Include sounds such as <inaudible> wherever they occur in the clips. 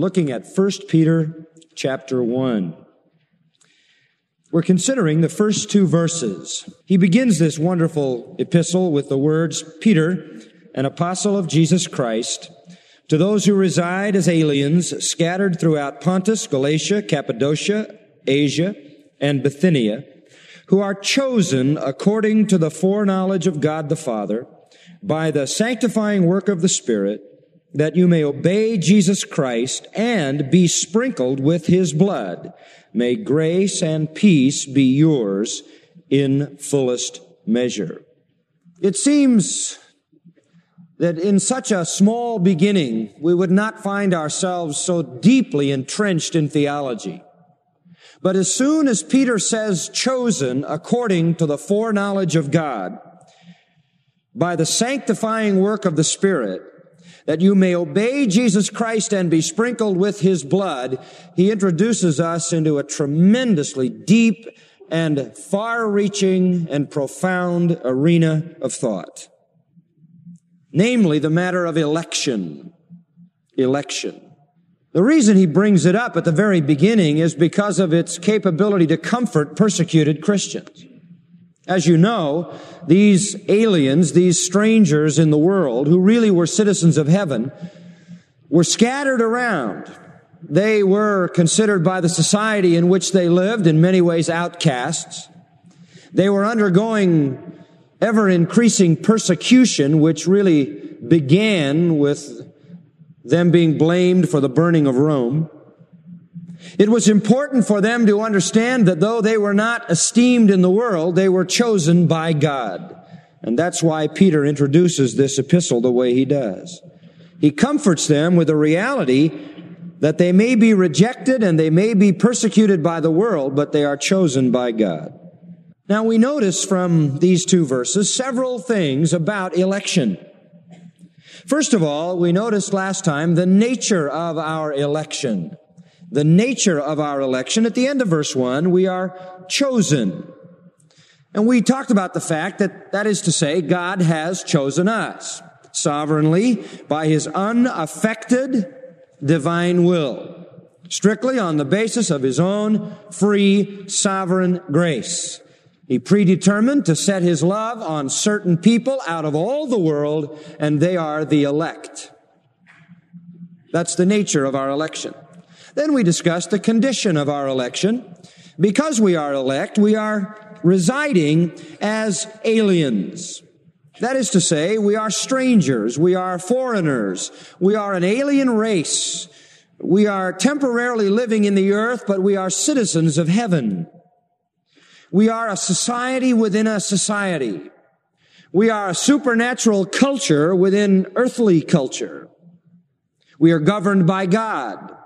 looking at 1 Peter chapter 1. We're considering the first two verses. He begins this wonderful epistle with the words, Peter, an apostle of Jesus Christ, to those who reside as aliens scattered throughout Pontus, Galatia, Cappadocia, Asia, and Bithynia, who are chosen according to the foreknowledge of God the Father, by the sanctifying work of the Spirit, that you may obey Jesus Christ and be sprinkled with his blood. May grace and peace be yours in fullest measure. It seems that in such a small beginning, we would not find ourselves so deeply entrenched in theology. But as soon as Peter says chosen according to the foreknowledge of God, by the sanctifying work of the Spirit, that you may obey Jesus Christ and be sprinkled with his blood, he introduces us into a tremendously deep and far reaching and profound arena of thought. Namely, the matter of election. Election. The reason he brings it up at the very beginning is because of its capability to comfort persecuted Christians. As you know, these aliens, these strangers in the world who really were citizens of heaven, were scattered around. They were considered by the society in which they lived in many ways outcasts. They were undergoing ever increasing persecution, which really began with them being blamed for the burning of Rome. It was important for them to understand that though they were not esteemed in the world, they were chosen by God. And that's why Peter introduces this epistle the way he does. He comforts them with the reality that they may be rejected and they may be persecuted by the world, but they are chosen by God. Now we notice from these two verses several things about election. First of all, we noticed last time the nature of our election the nature of our election. At the end of verse 1, we are chosen. And we talked about the fact that that is to say, God has chosen us sovereignly by his unaffected divine will, strictly on the basis of his own free sovereign grace. He predetermined to set his love on certain people out of all the world, and they are the elect. That's the nature of our election. Then we discussed the condition of our election. Because we are elect, we are residing as aliens. That is to say, we are strangers, we are foreigners, we are an alien race. We are temporarily living in the earth, but we are citizens of heaven. We are a society within a society. We are a supernatural culture within earthly culture. We are governed by God.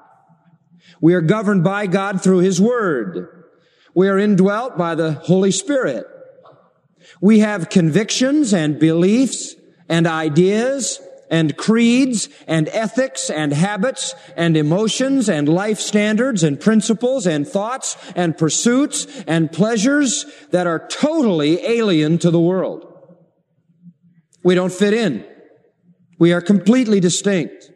We are governed by God through His Word. We are indwelt by the Holy Spirit. We have convictions and beliefs and ideas and creeds and ethics and habits and emotions and life standards and principles and thoughts and pursuits and pleasures that are totally alien to the world. We don't fit in. We are completely distinct.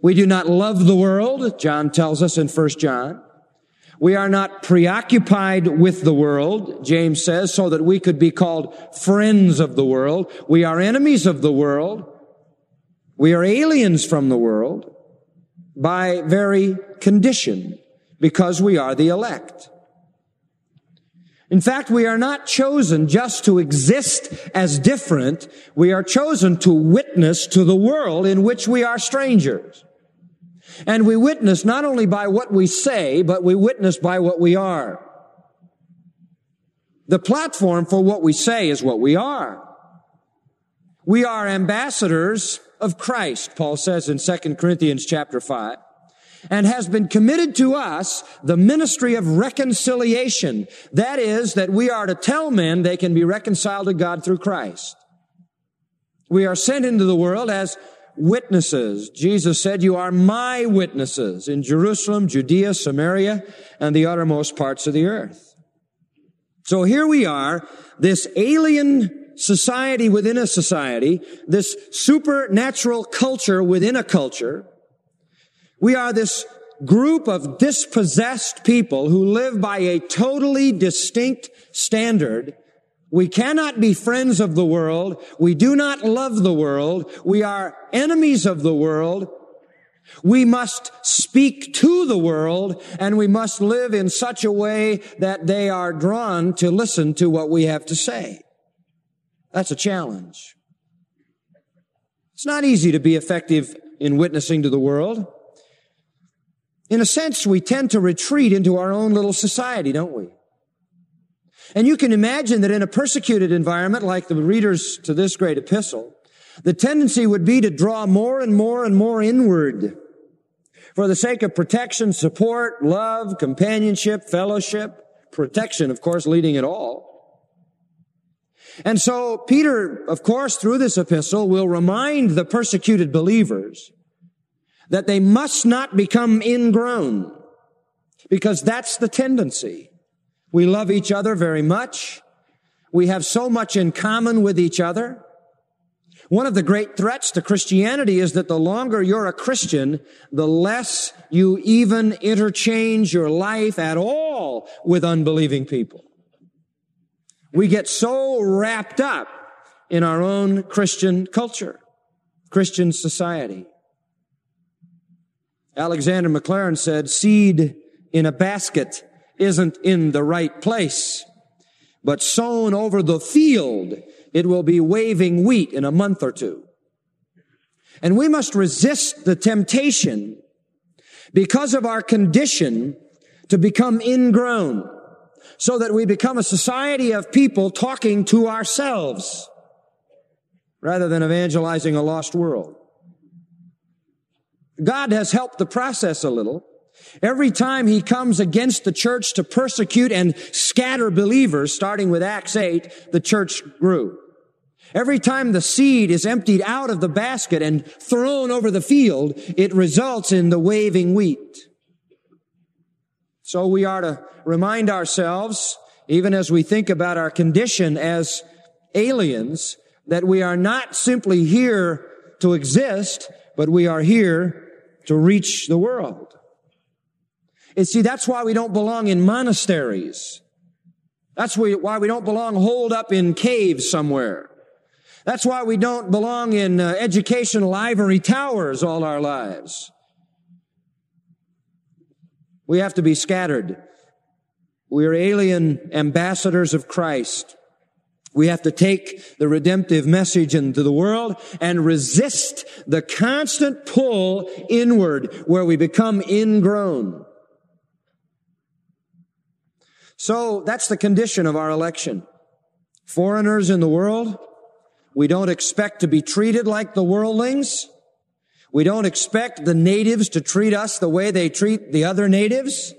We do not love the world, John tells us in 1 John. We are not preoccupied with the world, James says, so that we could be called friends of the world. We are enemies of the world. We are aliens from the world by very condition because we are the elect. In fact, we are not chosen just to exist as different. We are chosen to witness to the world in which we are strangers. And we witness not only by what we say, but we witness by what we are. The platform for what we say is what we are. We are ambassadors of Christ, Paul says in 2 Corinthians chapter 5, and has been committed to us the ministry of reconciliation. That is, that we are to tell men they can be reconciled to God through Christ. We are sent into the world as witnesses. Jesus said, you are my witnesses in Jerusalem, Judea, Samaria, and the uttermost parts of the earth. So here we are, this alien society within a society, this supernatural culture within a culture, We are this group of dispossessed people who live by a totally distinct standard. We cannot be friends of the world. We do not love the world. We are enemies of the world. We must speak to the world and we must live in such a way that they are drawn to listen to what we have to say. That's a challenge. It's not easy to be effective in witnessing to the world. In a sense, we tend to retreat into our own little society, don't we? And you can imagine that in a persecuted environment like the readers to this great epistle, the tendency would be to draw more and more and more inward for the sake of protection, support, love, companionship, fellowship, protection, of course, leading it all. And so Peter, of course, through this epistle will remind the persecuted believers that they must not become ingrown because that's the tendency. We love each other very much. We have so much in common with each other. One of the great threats to Christianity is that the longer you're a Christian, the less you even interchange your life at all with unbelieving people. We get so wrapped up in our own Christian culture, Christian society. Alexander Maclaren said, seed in a basket isn't in the right place, but sown over the field, it will be waving wheat in a month or two. And we must resist the temptation because of our condition to become ingrown so that we become a society of people talking to ourselves rather than evangelizing a lost world. God has helped the process a little. Every time he comes against the church to persecute and scatter believers, starting with Acts 8, the church grew. Every time the seed is emptied out of the basket and thrown over the field, it results in the waving wheat. So we are to remind ourselves, even as we think about our condition as aliens, that we are not simply here to exist, but we are here to reach the world. And see, that's why we don't belong in monasteries. That's why we don't belong holed up in caves somewhere. That's why we don't belong in uh, educational ivory towers all our lives. We have to be scattered. We are alien ambassadors of Christ. We have to take the redemptive message into the world and resist the constant pull inward where we become ingrown. So that's the condition of our election. Foreigners in the world, we don't expect to be treated like the worldlings. We don't expect the natives to treat us the way they treat the other natives.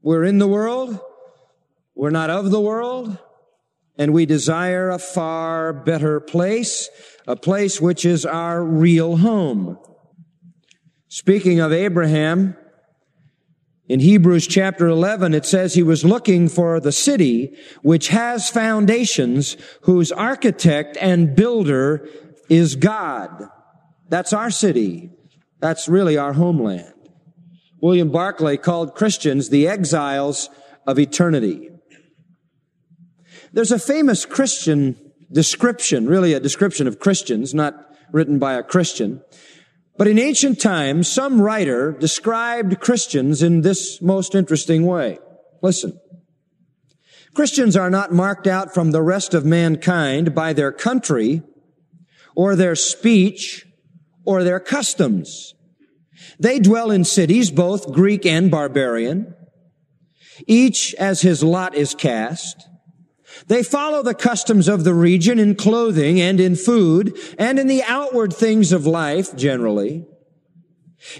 We're in the world. We're not of the world and we desire a far better place, a place which is our real home. Speaking of Abraham, in Hebrews chapter 11, it says he was looking for the city which has foundations, whose architect and builder is God. That's our city. That's really our homeland. William Barclay called Christians the exiles of eternity. There's a famous Christian description, really a description of Christians, not written by a Christian. But in ancient times, some writer described Christians in this most interesting way. Listen. Christians are not marked out from the rest of mankind by their country or their speech or their customs. They dwell in cities, both Greek and barbarian, each as his lot is cast. They follow the customs of the region in clothing and in food and in the outward things of life generally.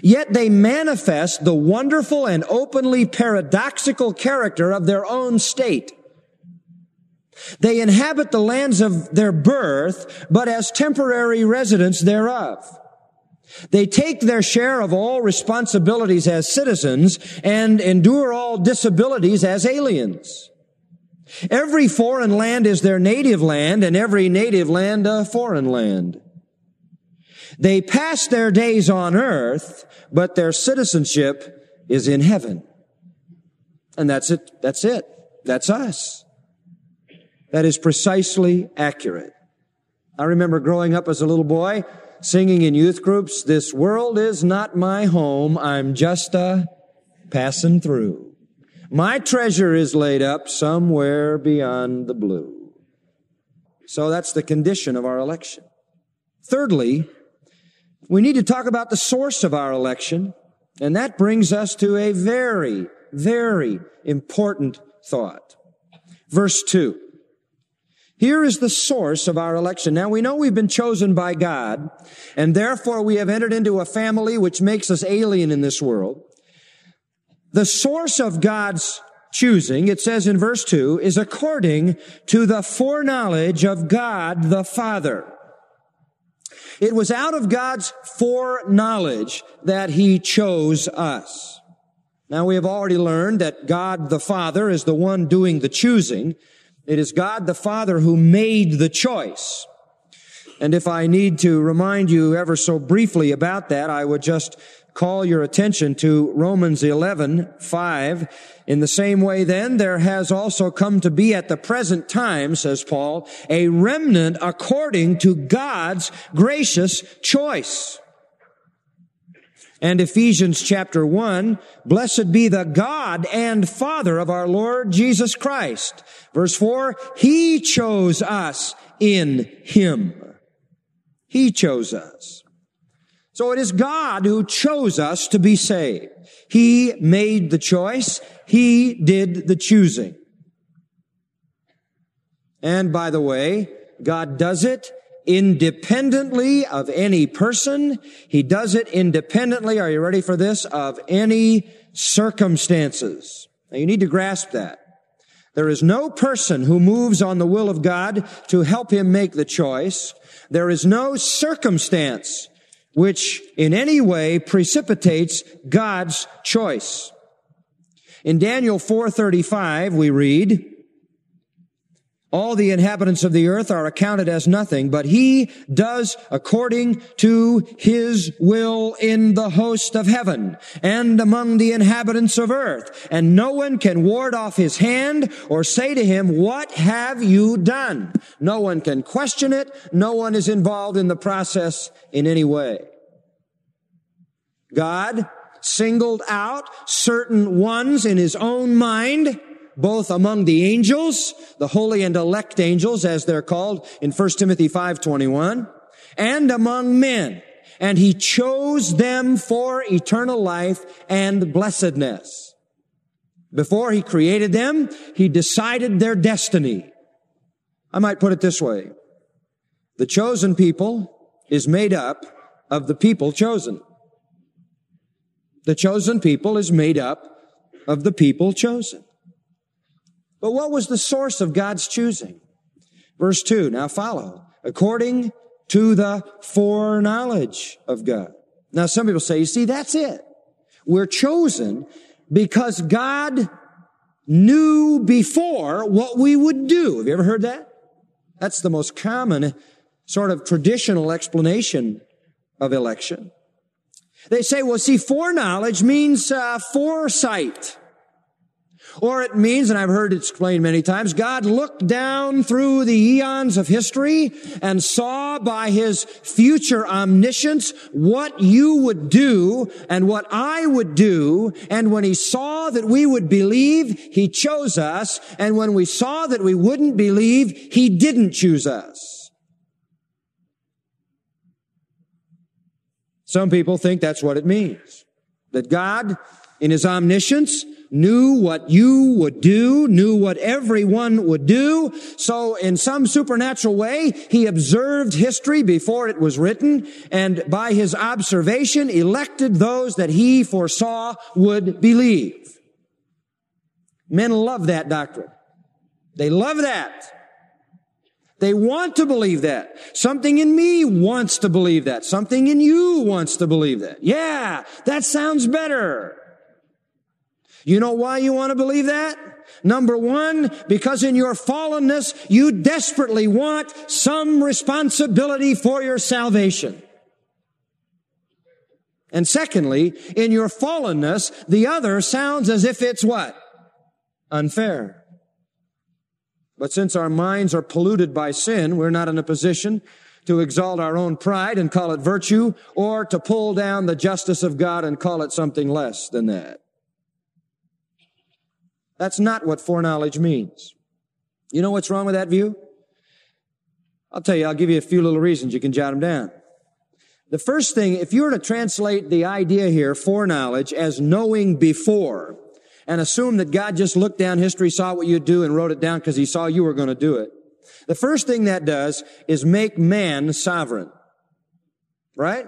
Yet they manifest the wonderful and openly paradoxical character of their own state. They inhabit the lands of their birth, but as temporary residents thereof. They take their share of all responsibilities as citizens and endure all disabilities as aliens. Every foreign land is their native land and every native land a foreign land. They pass their days on earth, but their citizenship is in heaven. And that's it. That's it. That's us. That is precisely accurate. I remember growing up as a little boy, singing in youth groups, this world is not my home, I'm just a passing through. My treasure is laid up somewhere beyond the blue. So that's the condition of our election. Thirdly, we need to talk about the source of our election, and that brings us to a very, very important thought. Verse 2. Here is the source of our election. Now we know we've been chosen by God, and therefore we have entered into a family which makes us alien in this world. The source of God's choosing, it says in verse 2, is according to the foreknowledge of God the Father. It was out of God's foreknowledge that He chose us. Now we have already learned that God the Father is the one doing the choosing, it is God the Father who made the choice. And if I need to remind you ever so briefly about that, I would just call your attention to Romans 11, 5. In the same way then, there has also come to be at the present time, says Paul, a remnant according to God's gracious choice. And Ephesians chapter 1, blessed be the God and Father of our Lord Jesus Christ. Verse 4, He chose us in Him. He chose us. So it is God who chose us to be saved. He made the choice. He did the choosing. And by the way, God does it independently of any person. He does it independently, are you ready for this, of any circumstances. Now you need to grasp that. There is no person who moves on the will of God to help him make the choice. There is no circumstance which in any way precipitates God's choice. In Daniel 4:35 we read, all the inhabitants of the earth are accounted as nothing, but he does according to his will in the host of heaven and among the inhabitants of earth. And no one can ward off his hand or say to him, what have you done? No one can question it. No one is involved in the process in any way. God singled out certain ones in his own mind both among the angels, the holy and elect angels, as they're called in 1 Timothy 5.21, and among men. And he chose them for eternal life and blessedness. Before he created them, he decided their destiny. I might put it this way. The chosen people is made up of the people chosen. The chosen people is made up of the people chosen. But what was the source of God's choosing? Verse 2, now follow. According to the foreknowledge of God. Now some people say, you see, that's it. We're chosen because God knew before what we would do. Have you ever heard that? That's the most common sort of traditional explanation of election. They say, well, see, foreknowledge means uh, foresight. Or it means, and I've heard it explained many times, God looked down through the eons of history and saw by his future omniscience what you would do and what I would do. And when he saw that we would believe, he chose us. And when we saw that we wouldn't believe, he didn't choose us. Some people think that's what it means. That God, in his omniscience, knew what you would do, knew what everyone would do. So in some supernatural way, he observed history before it was written and by his observation elected those that he foresaw would believe. Men love that doctrine. They love that. They want to believe that. Something in me wants to believe that. Something in you wants to believe that. Yeah, that sounds better. You know why you want to believe that? Number one, because in your fallenness, you desperately want some responsibility for your salvation. And secondly, in your fallenness, the other sounds as if it's what? Unfair. But since our minds are polluted by sin, we're not in a position to exalt our own pride and call it virtue or to pull down the justice of God and call it something less than that. That's not what foreknowledge means. You know what's wrong with that view? I'll tell you, I'll give you a few little reasons. You can jot them down. The first thing, if you were to translate the idea here, foreknowledge, as knowing before, and assume that God just looked down history, saw what you'd do, and wrote it down because he saw you were going to do it, the first thing that does is make man sovereign. Right?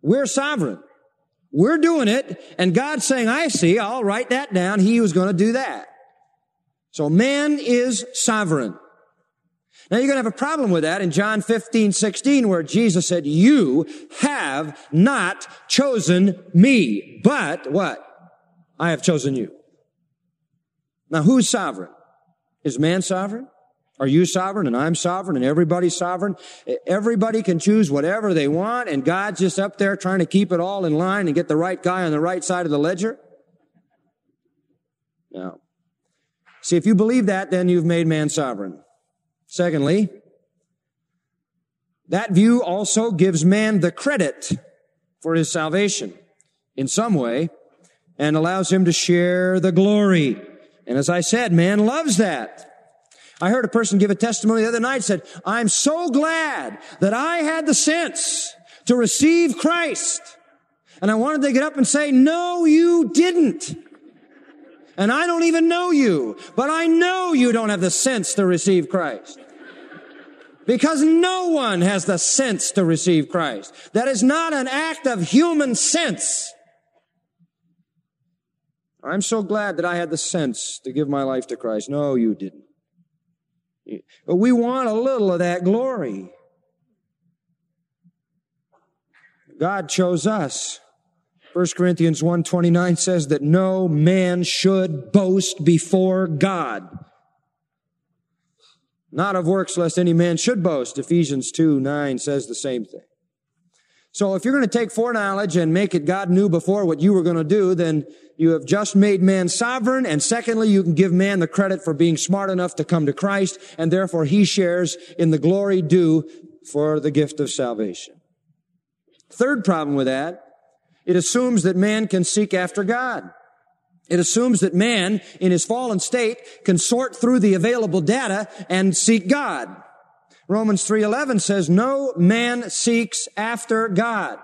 We're sovereign. We're doing it, and God's saying, I see, I'll write that down. He was going to do that. So man is sovereign. Now you're going to have a problem with that in John 15, 16, where Jesus said, you have not chosen me, but what? I have chosen you. Now who's sovereign? Is man sovereign? Are you sovereign and I'm sovereign and everybody's sovereign? Everybody can choose whatever they want and God's just up there trying to keep it all in line and get the right guy on the right side of the ledger? No. See, if you believe that, then you've made man sovereign. Secondly, that view also gives man the credit for his salvation in some way and allows him to share the glory. And as I said, man loves that. I heard a person give a testimony the other night said, I'm so glad that I had the sense to receive Christ. And I wanted to get up and say, no, you didn't. And I don't even know you, but I know you don't have the sense to receive Christ. Because no one has the sense to receive Christ. That is not an act of human sense. I'm so glad that I had the sense to give my life to Christ. No, you didn't. But we want a little of that glory. God chose us. 1 Corinthians 1:29 says that no man should boast before God. Not of works lest any man should boast. Ephesians 2, 9 says the same thing. So if you're going to take foreknowledge and make it God knew before what you were going to do, then you have just made man sovereign. And secondly, you can give man the credit for being smart enough to come to Christ. And therefore he shares in the glory due for the gift of salvation. Third problem with that it assumes that man can seek after God. It assumes that man, in his fallen state, can sort through the available data and seek God. Romans 3.11 says, no man seeks after God.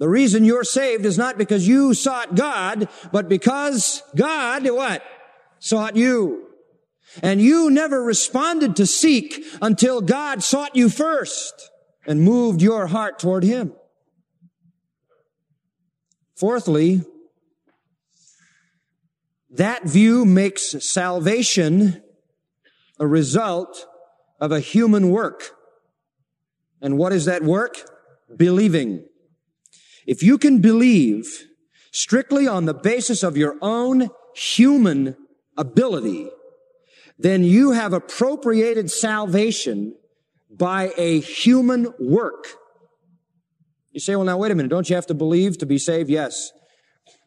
The reason you're saved is not because you sought God, but because God, what? Sought you. And you never responded to seek until God sought you first and moved your heart toward Him. Fourthly, that view makes salvation a result of a human work. And what is that work? Believing. If you can believe strictly on the basis of your own human ability, then you have appropriated salvation by a human work. You say, well, now wait a minute. Don't you have to believe to be saved? Yes.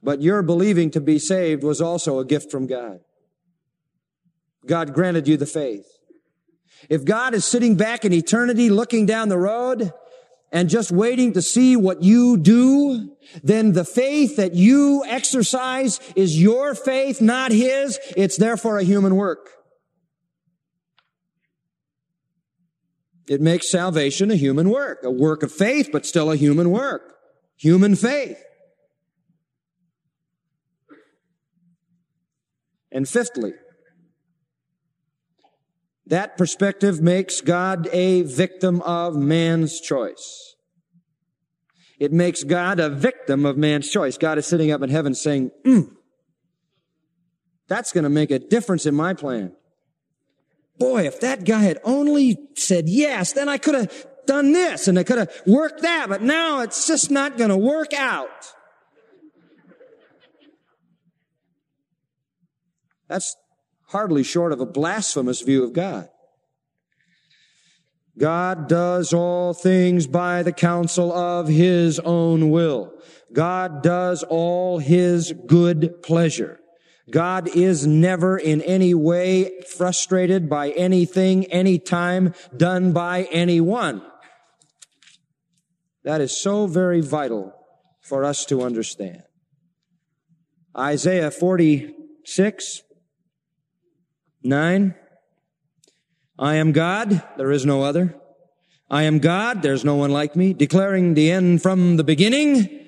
But your believing to be saved was also a gift from God. God granted you the faith. If God is sitting back in eternity looking down the road and just waiting to see what you do, then the faith that you exercise is your faith, not His. It's therefore a human work. It makes salvation a human work, a work of faith, but still a human work. Human faith. And fifthly, that perspective makes God a victim of man's choice. It makes God a victim of man's choice. God is sitting up in heaven saying, mm, that's going to make a difference in my plan boy, if that guy had only said yes, then I could have done this and I could have worked that, but now it's just not going to work out. That's hardly short of a blasphemous view of God. God does all things by the counsel of his own will. God does all his good pleasure. God is never in any way frustrated by anything, anytime done by anyone. That is so very vital for us to understand. Isaiah 46, 9. I am God, there is no other. I am God, there's no one like me, declaring the end from the beginning.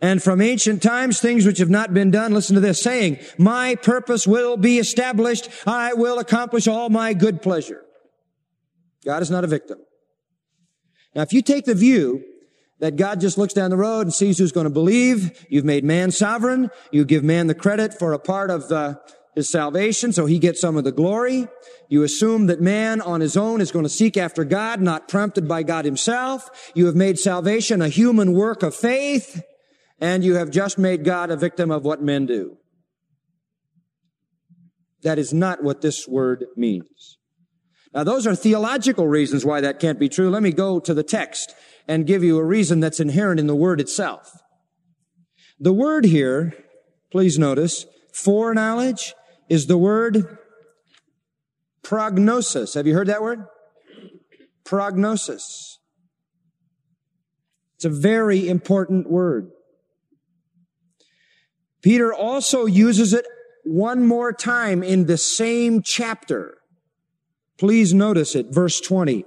And from ancient times, things which have not been done, listen to this, saying, my purpose will be established. I will accomplish all my good pleasure. God is not a victim. Now, if you take the view that God just looks down the road and sees who's going to believe, you've made man sovereign, you give man the credit for a part of uh, his salvation, so he gets some of the glory. You assume that man on his own is going to seek after God, not prompted by God himself. You have made salvation a human work of faith, and you have just made God a victim of what men do. That is not what this word means. Now, those are theological reasons why that can't be true. Let me go to the text and give you a reason that's inherent in the word itself. The word here, please notice, foreknowledge is the word prognosis. Have you heard that word? Prognosis. It's a very important word. Peter also uses it one more time in the same chapter. Please notice it, verse 20.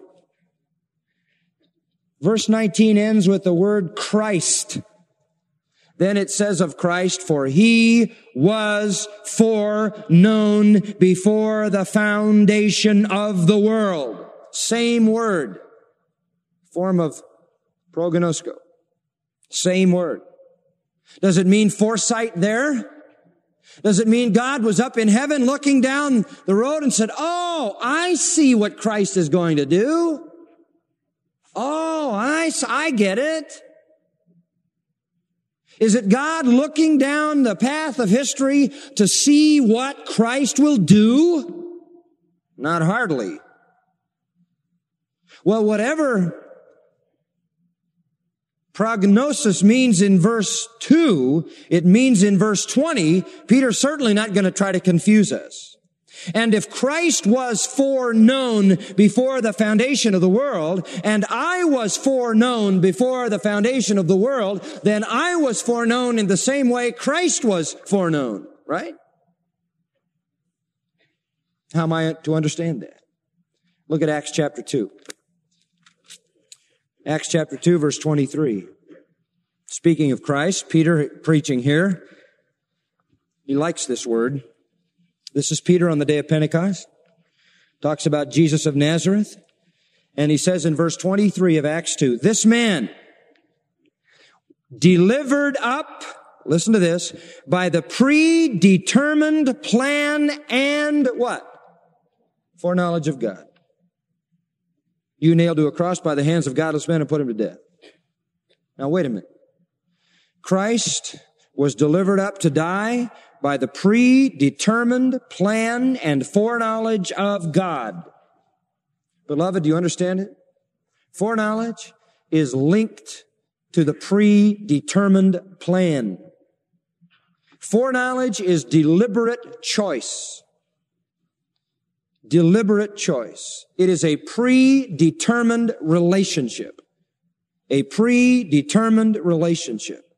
Verse 19 ends with the word Christ. Then it says of Christ, for he was foreknown before the foundation of the world. Same word. Form of proginosko. Same word. Does it mean foresight there? Does it mean God was up in heaven looking down the road and said, Oh, I see what Christ is going to do. Oh, I, I get it. Is it God looking down the path of history to see what Christ will do? Not hardly. Well, whatever prognosis means in verse 2, it means in verse 20, Peter's certainly not going to try to confuse us. And if Christ was foreknown before the foundation of the world, and I was foreknown before the foundation of the world, then I was foreknown in the same way Christ was foreknown, right? How am I to understand that? Look at Acts chapter 2. Acts chapter 2 verse 23. Speaking of Christ, Peter preaching here. He likes this word. This is Peter on the day of Pentecost. Talks about Jesus of Nazareth. And he says in verse 23 of Acts 2, this man delivered up, listen to this, by the predetermined plan and what? Foreknowledge of God you nailed to a cross by the hands of godless men and put him to death. Now wait a minute. Christ was delivered up to die by the predetermined plan and foreknowledge of God. Beloved, do you understand it? Foreknowledge is linked to the predetermined plan. Foreknowledge is deliberate choice deliberate choice. It is a predetermined relationship. A predetermined relationship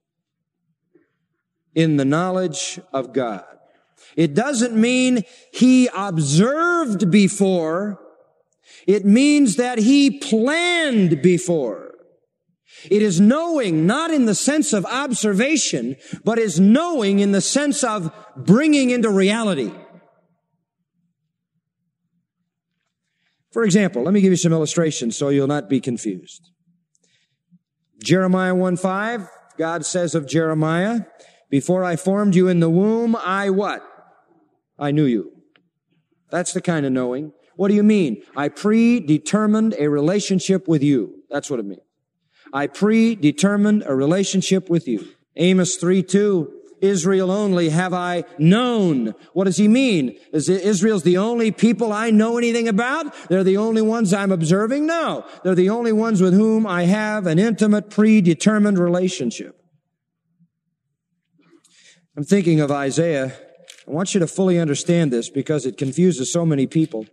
in the knowledge of God. It doesn't mean he observed before. It means that he planned before. It is knowing not in the sense of observation, but is knowing in the sense of bringing into reality. For example, let me give you some illustrations so you'll not be confused. Jeremiah 1 5, God says of Jeremiah, before I formed you in the womb, I what? I knew you. That's the kind of knowing. What do you mean? I predetermined a relationship with you. That's what it means. I predetermined a relationship with you. Amos 3 2, Israel only have I known. What does he mean? Is Israel's the only people I know anything about? They're the only ones I'm observing? No. They're the only ones with whom I have an intimate, predetermined relationship. I'm thinking of Isaiah. I want you to fully understand this because it confuses so many people.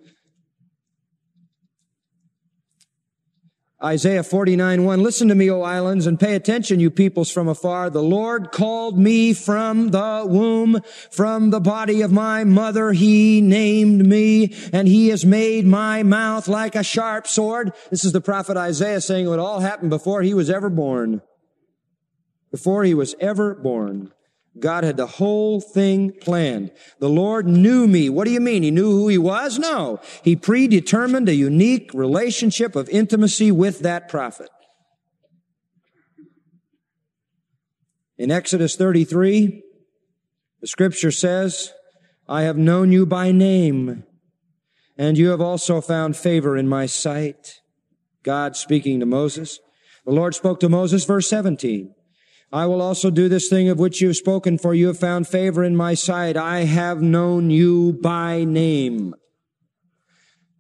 Isaiah 49, 1. Listen to me, O islands, and pay attention, you peoples from afar. The Lord called me from the womb, from the body of my mother. He named me, and he has made my mouth like a sharp sword. This is the prophet Isaiah saying it all happened before he was ever born. Before he was ever born. God had the whole thing planned. The Lord knew me. What do you mean? He knew who he was? No. He predetermined a unique relationship of intimacy with that prophet. In Exodus 33, the scripture says, I have known you by name, and you have also found favor in my sight. God speaking to Moses. The Lord spoke to Moses, verse 17. I will also do this thing of which you have spoken, for you have found favor in my sight. I have known you by name.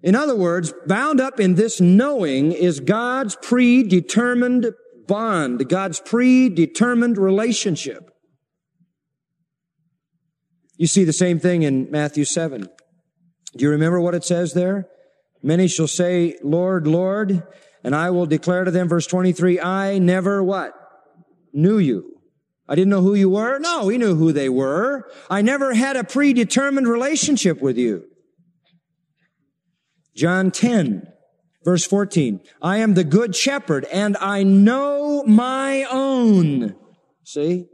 In other words, bound up in this knowing is God's predetermined bond, God's predetermined relationship. You see the same thing in Matthew 7. Do you remember what it says there? Many shall say, Lord, Lord, and I will declare to them, verse 23, I never what? Knew you. I didn't know who you were. No, he knew who they were. I never had a predetermined relationship with you. John 10, verse 14. I am the good shepherd and I know my own. See?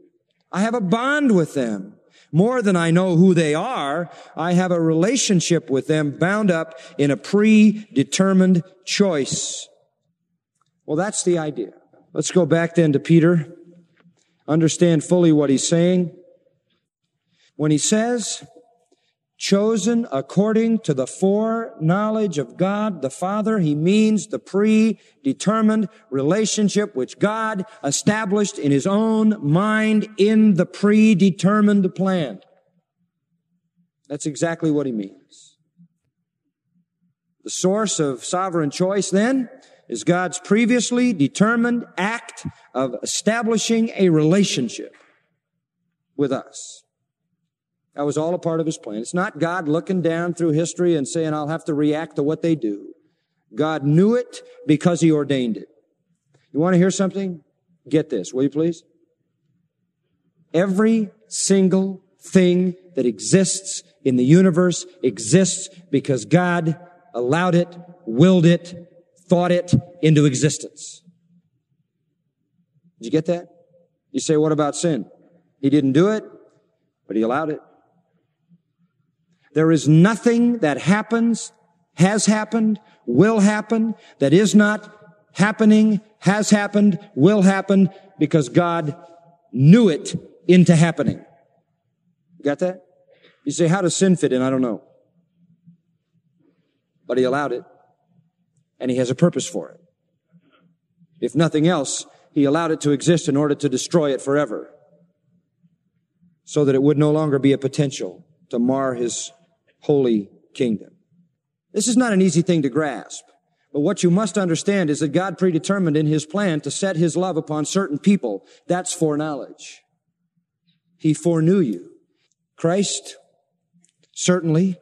I have a bond with them. More than I know who they are, I have a relationship with them bound up in a predetermined choice. Well, that's the idea. Let's go back then to Peter understand fully what he's saying. When he says, chosen according to the foreknowledge of God the Father, he means the predetermined relationship which God established in his own mind in the predetermined plan. That's exactly what he means. The source of sovereign choice then is God's previously determined act of establishing a relationship with us. That was all a part of his plan. It's not God looking down through history and saying, I'll have to react to what they do. God knew it because he ordained it. You want to hear something? Get this, will you please? Every single thing that exists in the universe exists because God allowed it, willed it, thought it into existence. You get that? You say, what about sin? He didn't do it, but he allowed it. There is nothing that happens, has happened, will happen, that is not happening, has happened, will happen, because God knew it into happening. Got that? You say, how does sin fit in? I don't know. But he allowed it and he has a purpose for it. If nothing else, he allowed it to exist in order to destroy it forever so that it would no longer be a potential to mar his holy kingdom. This is not an easy thing to grasp. But what you must understand is that God predetermined in his plan to set his love upon certain people. That's foreknowledge. He foreknew you. Christ certainly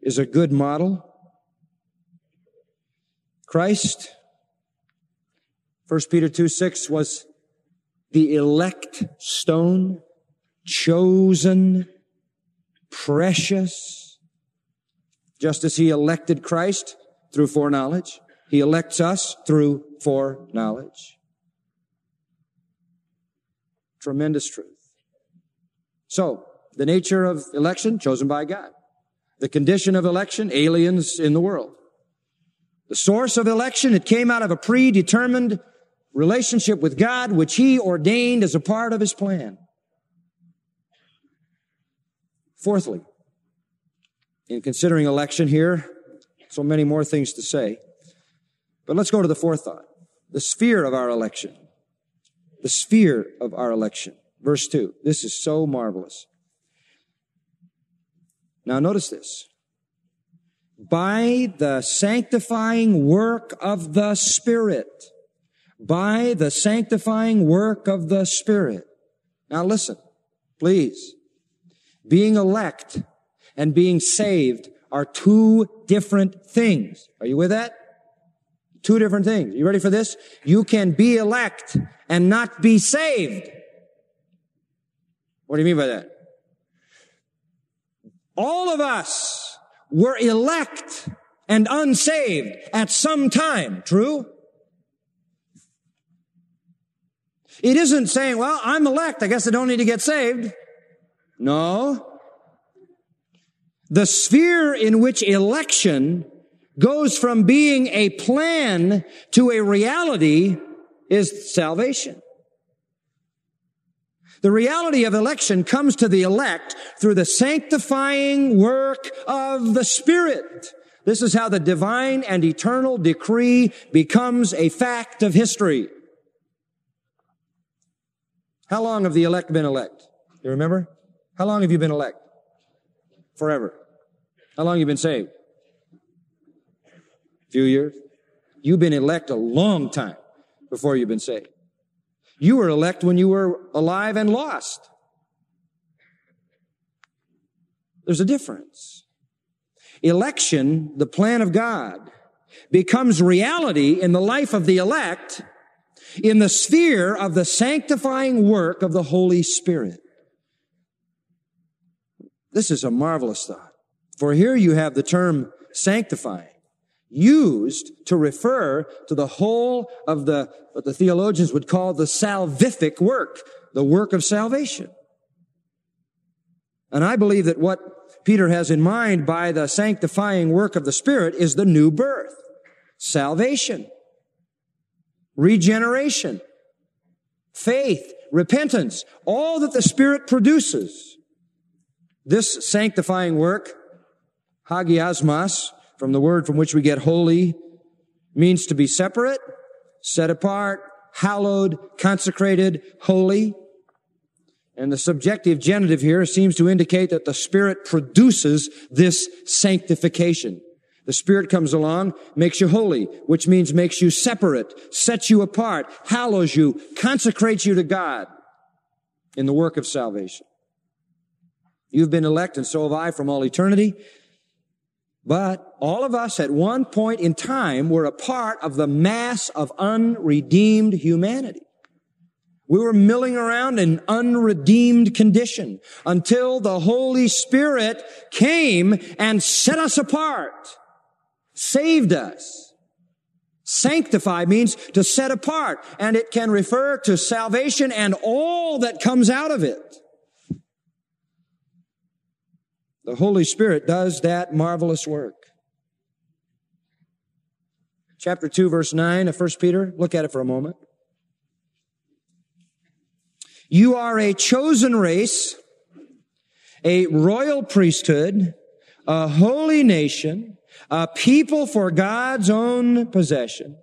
is a good model Christ, 1 Peter 2 6 was the elect stone, chosen, precious. Just as he elected Christ through foreknowledge, he elects us through foreknowledge. Tremendous truth. So, the nature of election, chosen by God. The condition of election, aliens in the world. The source of election, it came out of a predetermined relationship with God, which He ordained as a part of His plan. Fourthly, in considering election here, so many more things to say. But let's go to the fourth thought. The sphere of our election. The sphere of our election. Verse 2. This is so marvelous. Now notice this. By the sanctifying work of the Spirit. By the sanctifying work of the Spirit. Now listen, please. Being elect and being saved are two different things. Are you with that? Two different things. You ready for this? You can be elect and not be saved. What do you mean by that? All of us were elect and unsaved at some time. True? It isn't saying, well, I'm elect. I guess I don't need to get saved. No. The sphere in which election goes from being a plan to a reality is salvation. The reality of election comes to the elect through the sanctifying work of the Spirit. This is how the divine and eternal decree becomes a fact of history. How long have the elect been elect? You remember? How long have you been elect? Forever. How long have you been saved? A few years? You've been elect a long time before you've been saved. You were elect when you were alive and lost. There's a difference. Election, the plan of God, becomes reality in the life of the elect in the sphere of the sanctifying work of the Holy Spirit. This is a marvelous thought. For here you have the term sanctifying used to refer to the whole of the, what the theologians would call the salvific work, the work of salvation. And I believe that what Peter has in mind by the sanctifying work of the Spirit is the new birth, salvation, regeneration, faith, repentance, all that the Spirit produces. This sanctifying work Hagiasmos, from the word from which we get holy, means to be separate, set apart, hallowed, consecrated, holy. And the subjective genitive here seems to indicate that the Spirit produces this sanctification. The Spirit comes along, makes you holy, which means makes you separate, sets you apart, hallows you, consecrates you to God in the work of salvation. You've been elect and so have I from all eternity. But all of us at one point in time were a part of the mass of unredeemed humanity. We were milling around in unredeemed condition until the Holy Spirit came and set us apart, saved us. Sanctify means to set apart, and it can refer to salvation and all that comes out of it. The Holy Spirit does that marvelous work. Chapter 2, verse 9 of 1 Peter. Look at it for a moment. You are a chosen race, a royal priesthood, a holy nation, a people for God's own possession,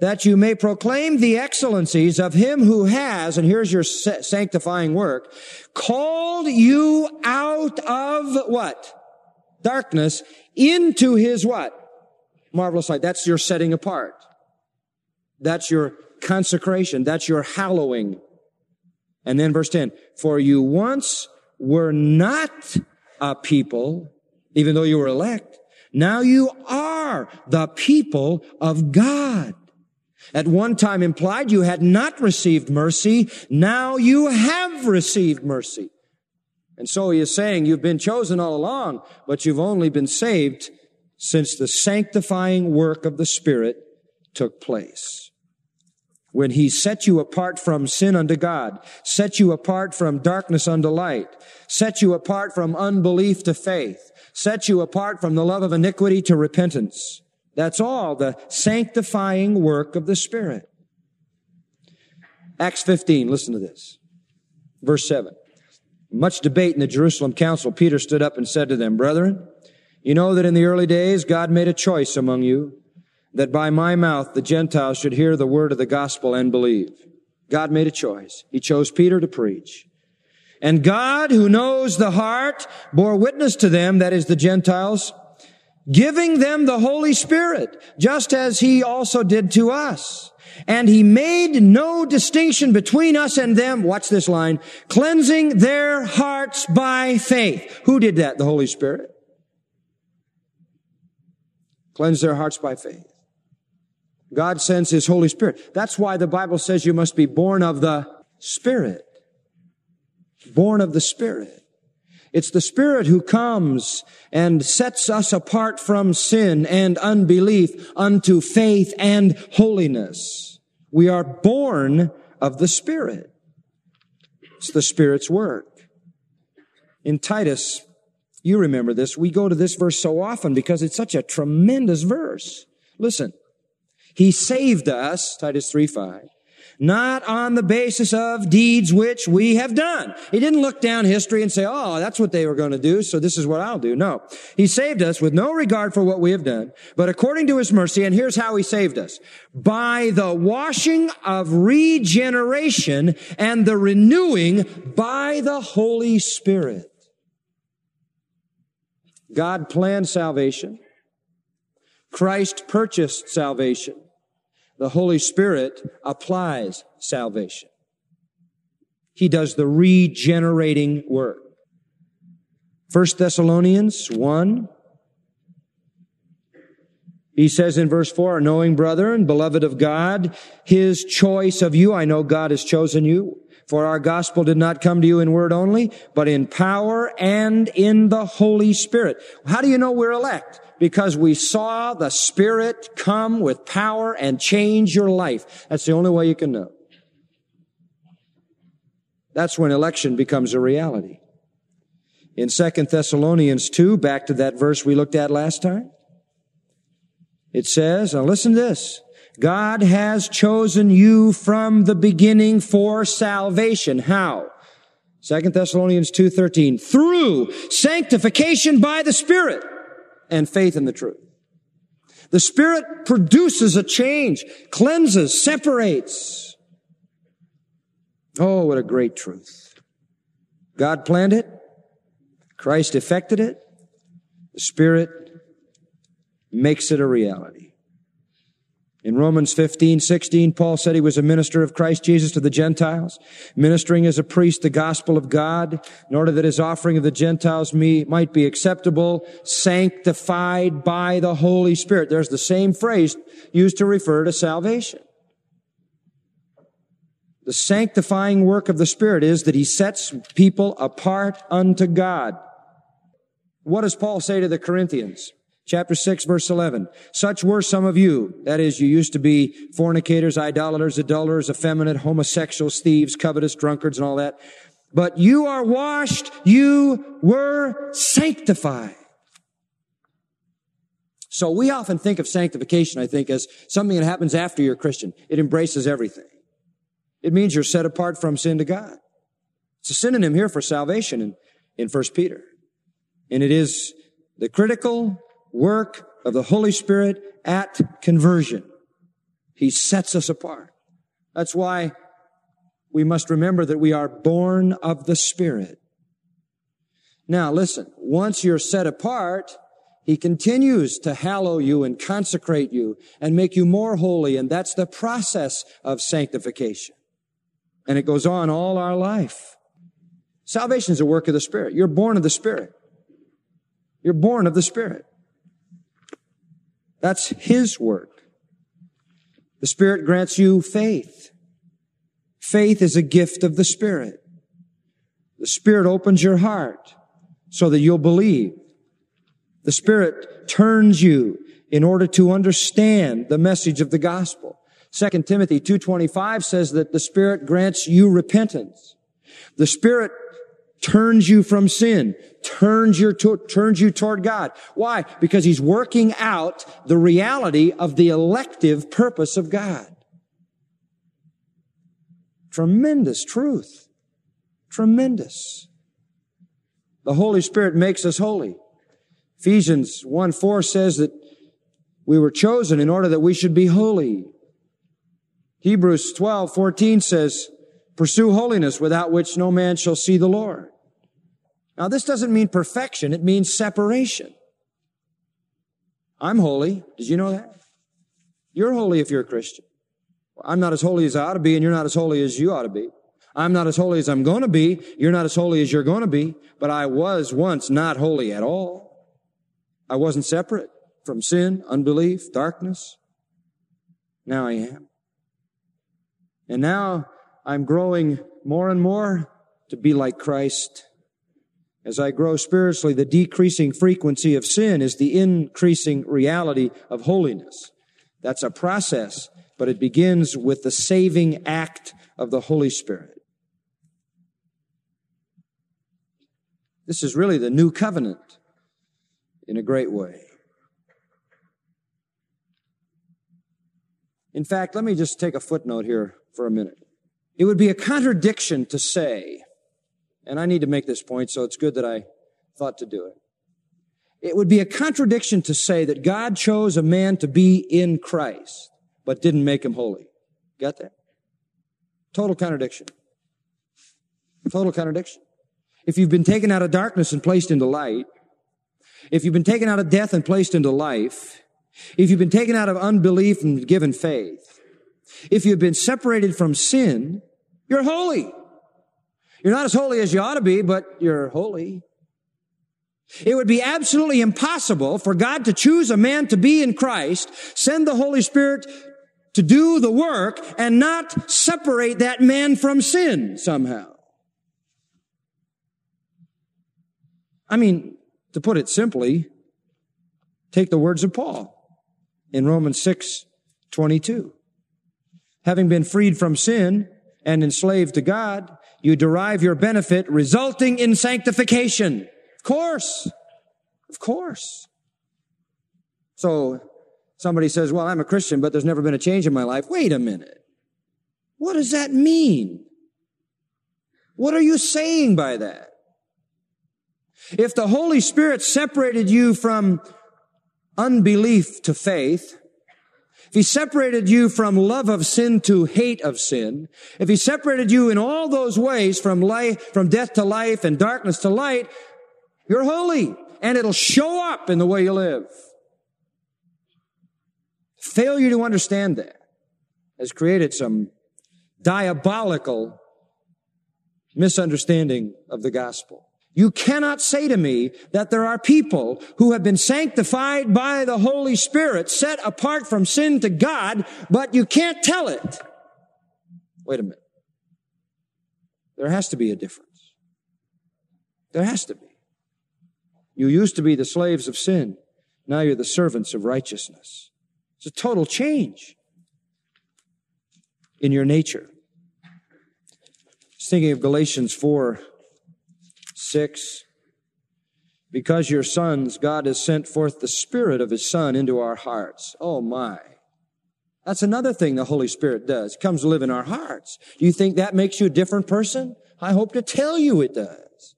that you may proclaim the excellencies of him who has, and here's your sanctifying work, called you out of what? Darkness into his what? Marvelous light. That's your setting apart. That's your consecration. That's your hallowing. And then verse 10, for you once were not a people, even though you were elect. Now you are the people of God. At one time implied you had not received mercy. Now you have received mercy. And so he is saying you've been chosen all along, but you've only been saved since the sanctifying work of the Spirit took place. When he set you apart from sin unto God, set you apart from darkness unto light, set you apart from unbelief to faith, set you apart from the love of iniquity to repentance, that's all the sanctifying work of the Spirit. Acts 15, listen to this. Verse 7. Much debate in the Jerusalem council, Peter stood up and said to them, Brethren, you know that in the early days God made a choice among you that by my mouth the Gentiles should hear the word of the gospel and believe. God made a choice. He chose Peter to preach. And God, who knows the heart, bore witness to them, that is the Gentiles, giving them the Holy Spirit, just as he also did to us. And he made no distinction between us and them. Watch this line. Cleansing their hearts by faith. Who did that? The Holy Spirit. Cleanse their hearts by faith. God sends His Holy Spirit. That's why the Bible says you must be born of the Spirit. Born of the Spirit. It's the Spirit who comes and sets us apart from sin and unbelief unto faith and holiness. We are born of the Spirit. It's the Spirit's work. In Titus, you remember this. We go to this verse so often because it's such a tremendous verse. Listen. He saved us, Titus 3 5, not on the basis of deeds which we have done. He didn't look down history and say, oh, that's what they were going to do, so this is what I'll do. No. He saved us with no regard for what we have done, but according to his mercy, and here's how he saved us. By the washing of regeneration and the renewing by the Holy Spirit. God planned salvation. Christ purchased salvation. The Holy Spirit applies salvation. He does the regenerating work. 1 Thessalonians 1. He says in verse 4, knowing brethren, beloved of God, his choice of you, I know God has chosen you, for our gospel did not come to you in word only, but in power and in the Holy Spirit. How do you know we're elect? Because we saw the Spirit come with power and change your life. That's the only way you can know. That's when election becomes a reality. In 2 Thessalonians 2, back to that verse we looked at last time, it says, now listen to this. God has chosen you from the beginning for salvation. How? 2 Thessalonians 2.13, through sanctification by the Spirit and faith in the truth. The Spirit produces a change, cleanses, separates. Oh, what a great truth. God planned it. Christ effected it. The Spirit makes it a reality. In Romans 15, 16, Paul said he was a minister of Christ Jesus to the Gentiles, ministering as a priest the gospel of God, in order that his offering of the Gentiles me, might be acceptable, sanctified by the Holy Spirit. There's the same phrase used to refer to salvation. The sanctifying work of the Spirit is that he sets people apart unto God. What does Paul say to the Corinthians? Chapter 6 verse 11. Such were some of you. That is, you used to be fornicators, idolaters, adulterers, effeminate, homosexuals, thieves, covetous, drunkards, and all that. But you are washed, you were sanctified. So we often think of sanctification, I think, as something that happens after you're Christian. It embraces everything. It means you're set apart from sin to God. It's a synonym here for salvation in, in 1 Peter. And it is the critical work of the Holy Spirit at conversion. He sets us apart. That's why we must remember that we are born of the Spirit. Now listen, once you're set apart, He continues to hallow you and consecrate you and make you more holy. And that's the process of sanctification. And it goes on all our life. Salvation is a work of the Spirit. You're born of the Spirit. You're born of the Spirit. That's His work. The Spirit grants you faith. Faith is a gift of the Spirit. The Spirit opens your heart so that you'll believe. The Spirit turns you in order to understand the message of the gospel. 2 Timothy 2.25 says that the Spirit grants you repentance. The Spirit turns you from sin, turns you, to, turns you toward God. Why? Because he's working out the reality of the elective purpose of God. Tremendous truth. Tremendous. The Holy Spirit makes us holy. Ephesians 1 4 says that we were chosen in order that we should be holy. Hebrews 12, 14 says, pursue holiness without which no man shall see the Lord. Now this doesn't mean perfection, it means separation. I'm holy. Did you know that? You're holy if you're a Christian. I'm not as holy as I ought to be, and you're not as holy as you ought to be. I'm not as holy as I'm going to be. You're not as holy as you're going to be. But I was once not holy at all. I wasn't separate from sin, unbelief, darkness. Now I am. And now I'm growing more and more to be like Christ. As I grow spiritually, the decreasing frequency of sin is the increasing reality of holiness. That's a process, but it begins with the saving act of the Holy Spirit. This is really the new covenant in a great way. In fact, let me just take a footnote here for a minute. It would be a contradiction to say, and I need to make this point, so it's good that I thought to do it. It would be a contradiction to say that God chose a man to be in Christ, but didn't make him holy. Got that? Total contradiction. Total contradiction. If you've been taken out of darkness and placed into light, if you've been taken out of death and placed into life, if you've been taken out of unbelief and given faith, if you've been separated from sin, you're holy. You're not as holy as you ought to be, but you're holy. It would be absolutely impossible for God to choose a man to be in Christ, send the Holy Spirit to do the work, and not separate that man from sin somehow. I mean, to put it simply, take the words of Paul in Romans 6, 22. Having been freed from sin and enslaved to God, you derive your benefit resulting in sanctification. Of course. Of course. So somebody says, well, I'm a Christian, but there's never been a change in my life. Wait a minute. What does that mean? What are you saying by that? If the Holy Spirit separated you from unbelief to faith, if he separated you from love of sin to hate of sin, if he separated you in all those ways from life, from death to life and darkness to light, you're holy and it'll show up in the way you live. Failure to understand that has created some diabolical misunderstanding of the gospel. You cannot say to me that there are people who have been sanctified by the Holy Spirit, set apart from sin to God, but you can't tell it. Wait a minute. There has to be a difference. There has to be. You used to be the slaves of sin. Now you're the servants of righteousness. It's a total change in your nature. thinking of Galatians 4 6. Because your sons, God has sent forth the Spirit of His Son into our hearts. Oh my. That's another thing the Holy Spirit does. It comes to live in our hearts. Do you think that makes you a different person? I hope to tell you it does.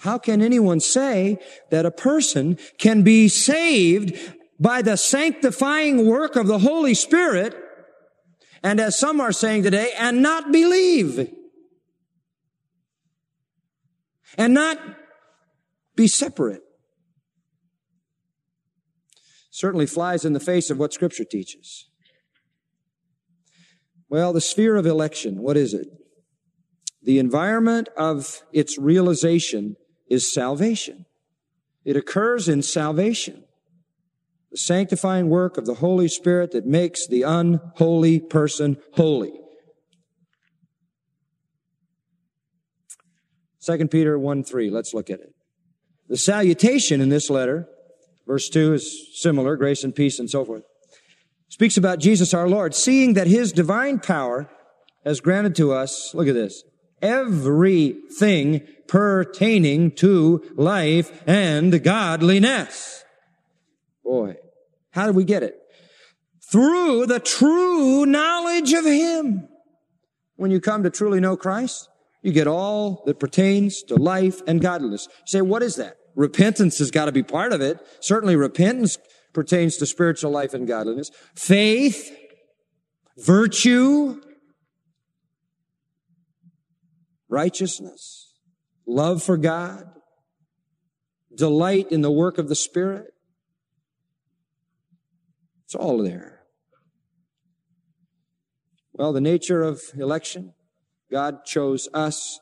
How can anyone say that a person can be saved by the sanctifying work of the Holy Spirit and as some are saying today, and not believe? And not be separate. Certainly flies in the face of what Scripture teaches. Well, the sphere of election, what is it? The environment of its realization is salvation. It occurs in salvation. The sanctifying work of the Holy Spirit that makes the unholy person holy. 2 Peter 1 3. Let's look at it. The salutation in this letter, verse 2 is similar, grace and peace and so forth. Speaks about Jesus our Lord, seeing that his divine power has granted to us, look at this, everything pertaining to life and godliness. Boy, how did we get it? Through the true knowledge of him. When you come to truly know Christ, you get all that pertains to life and godliness. You say, what is that? Repentance has got to be part of it. Certainly repentance pertains to spiritual life and godliness. Faith, virtue, righteousness, love for God, delight in the work of the Spirit. It's all there. Well, the nature of election, God chose us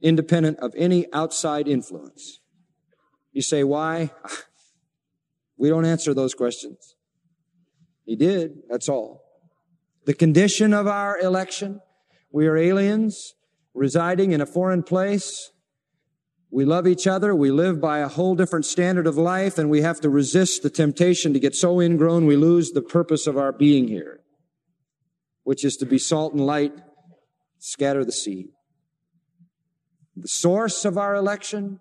independent of any outside influence. You say, why? <sighs> We don't answer those questions. He did, that's all. The condition of our election, we are aliens residing in a foreign place. We love each other. We live by a whole different standard of life and we have to resist the temptation to get so ingrown we lose the purpose of our being here, which is to be salt and light, scatter the seed. The source of our election,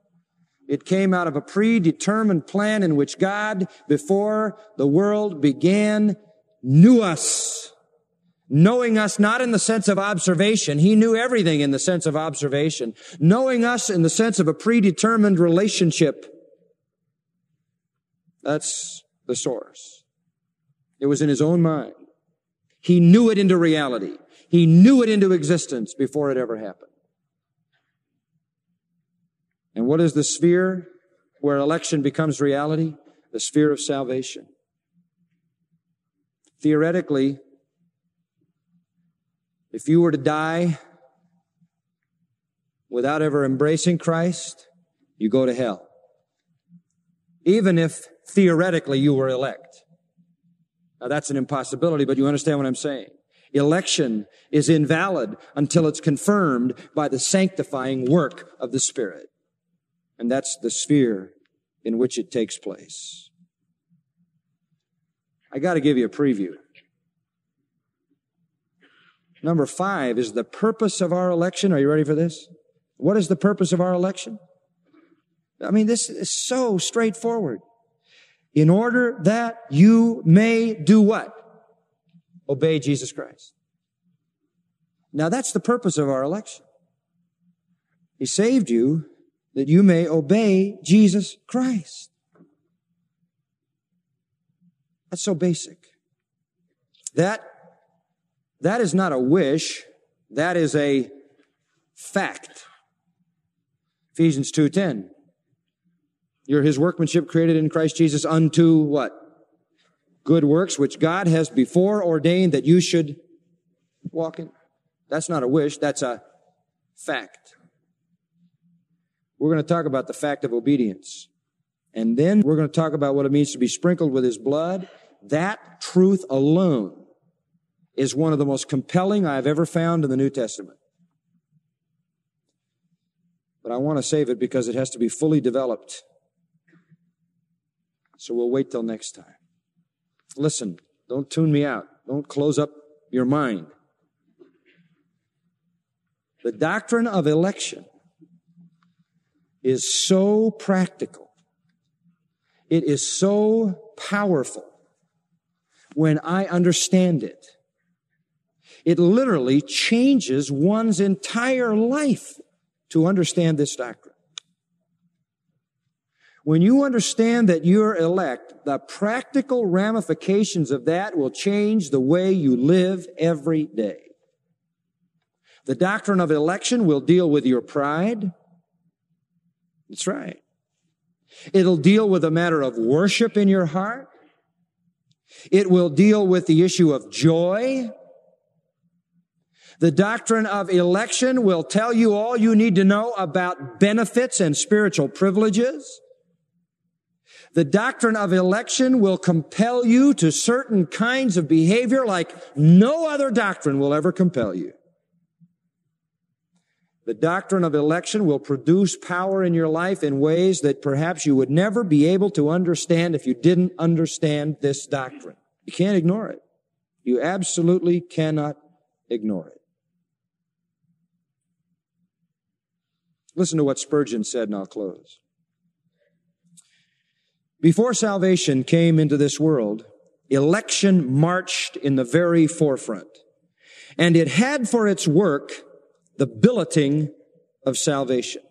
it came out of a predetermined plan in which God, before the world began, knew us. Knowing us not in the sense of observation. He knew everything in the sense of observation. Knowing us in the sense of a predetermined relationship. That's the source. It was in his own mind. He knew it into reality. He knew it into existence before it ever happened. And what is the sphere where election becomes reality? The sphere of salvation. Theoretically, if you were to die without ever embracing Christ, you go to hell. Even if theoretically you were elect. Now that's an impossibility, but you understand what I'm saying. Election is invalid until it's confirmed by the sanctifying work of the Spirit. And that's the sphere in which it takes place. I got to give you a preview. Number five is the purpose of our election. Are you ready for this? What is the purpose of our election? I mean, this is so straightforward. In order that you may do what? Obey Jesus Christ. Now that's the purpose of our election. He saved you that you may obey Jesus Christ. That's so basic. That, that is not a wish. That is a fact. Ephesians 2.10. You're his workmanship created in Christ Jesus unto what? Good works, which God has before ordained that you should walk in. That's not a wish. That's a fact. We're going to talk about the fact of obedience. And then we're going to talk about what it means to be sprinkled with his blood. That truth alone is one of the most compelling I've ever found in the New Testament. But I want to save it because it has to be fully developed. So we'll wait till next time. Listen, don't tune me out. Don't close up your mind. The doctrine of election is so practical. It is so powerful when I understand it. It literally changes one's entire life to understand this doctrine. When you understand that you're elect, the practical ramifications of that will change the way you live every day. The doctrine of election will deal with your pride, that's right. It'll deal with a matter of worship in your heart. It will deal with the issue of joy. The doctrine of election will tell you all you need to know about benefits and spiritual privileges. The doctrine of election will compel you to certain kinds of behavior like no other doctrine will ever compel you. The doctrine of election will produce power in your life in ways that perhaps you would never be able to understand if you didn't understand this doctrine. You can't ignore it. You absolutely cannot ignore it. Listen to what Spurgeon said and I'll close. Before salvation came into this world, election marched in the very forefront. And it had for its work the billeting of salvation.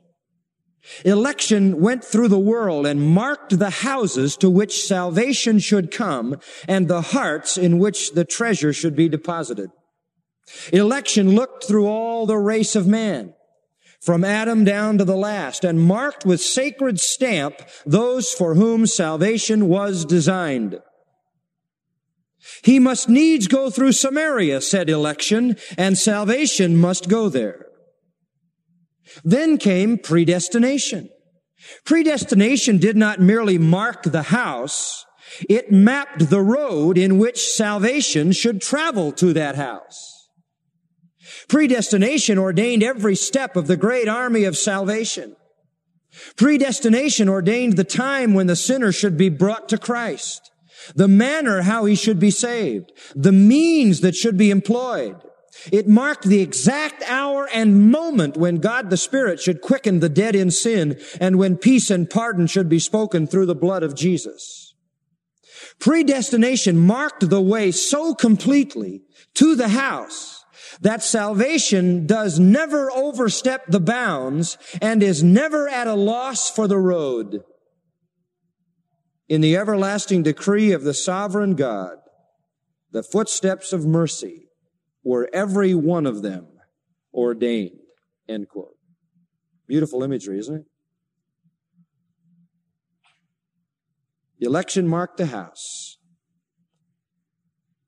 Election went through the world and marked the houses to which salvation should come and the hearts in which the treasure should be deposited. Election looked through all the race of man, from Adam down to the last, and marked with sacred stamp those for whom salvation was designed. He must needs go through Samaria, said election, and salvation must go there. Then came predestination. Predestination did not merely mark the house, it mapped the road in which salvation should travel to that house. Predestination ordained every step of the great army of salvation. Predestination ordained the time when the sinner should be brought to Christ, the manner how he should be saved, the means that should be employed, it marked the exact hour and moment when God the Spirit should quicken the dead in sin and when peace and pardon should be spoken through the blood of Jesus. Predestination marked the way so completely to the house that salvation does never overstep the bounds and is never at a loss for the road. In the everlasting decree of the sovereign God, the footsteps of mercy were every one of them ordained. End quote. Beautiful imagery, isn't it? The election marked the house.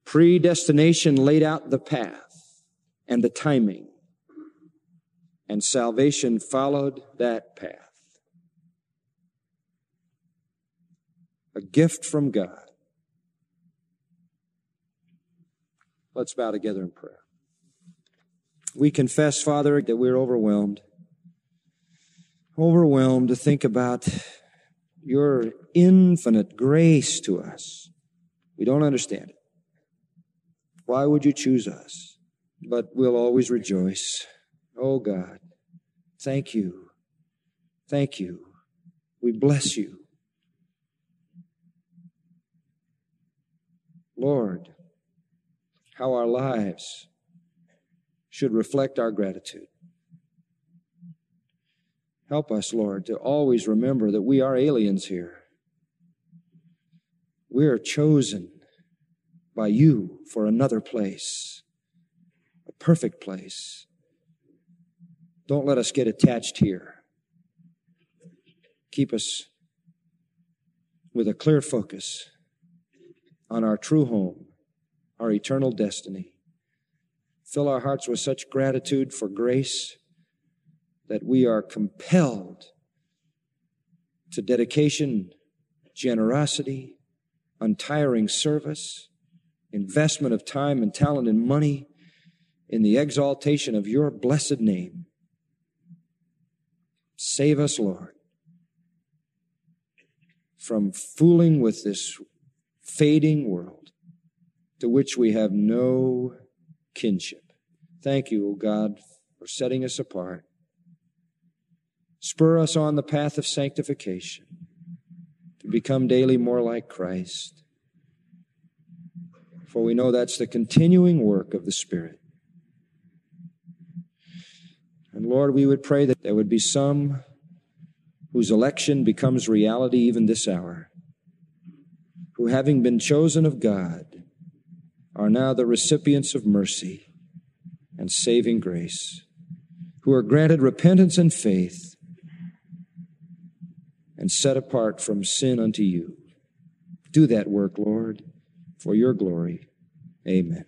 Predestination laid out the path and the timing. And salvation followed that path. A gift from God. Let's bow together in prayer. We confess, Father, that we're overwhelmed. Overwhelmed to think about your infinite grace to us. We don't understand it. Why would you choose us? But we'll always rejoice. Oh God, thank you. Thank you. We bless you. Lord, how our lives should reflect our gratitude. Help us, Lord, to always remember that we are aliens here. We are chosen by you for another place, perfect place. Don't let us get attached here. Keep us with a clear focus on our true home our eternal destiny. Fill our hearts with such gratitude for grace that we are compelled to dedication, generosity, untiring service, investment of time and talent and money in the exaltation of your blessed name. Save us, Lord, from fooling with this fading world to which we have no kinship. Thank you, O God, for setting us apart. Spur us on the path of sanctification to become daily more like Christ. For we know that's the continuing work of the Spirit. And Lord, we would pray that there would be some whose election becomes reality even this hour, who having been chosen of God, are now the recipients of mercy and saving grace, who are granted repentance and faith and set apart from sin unto you. Do that work, Lord, for your glory. Amen.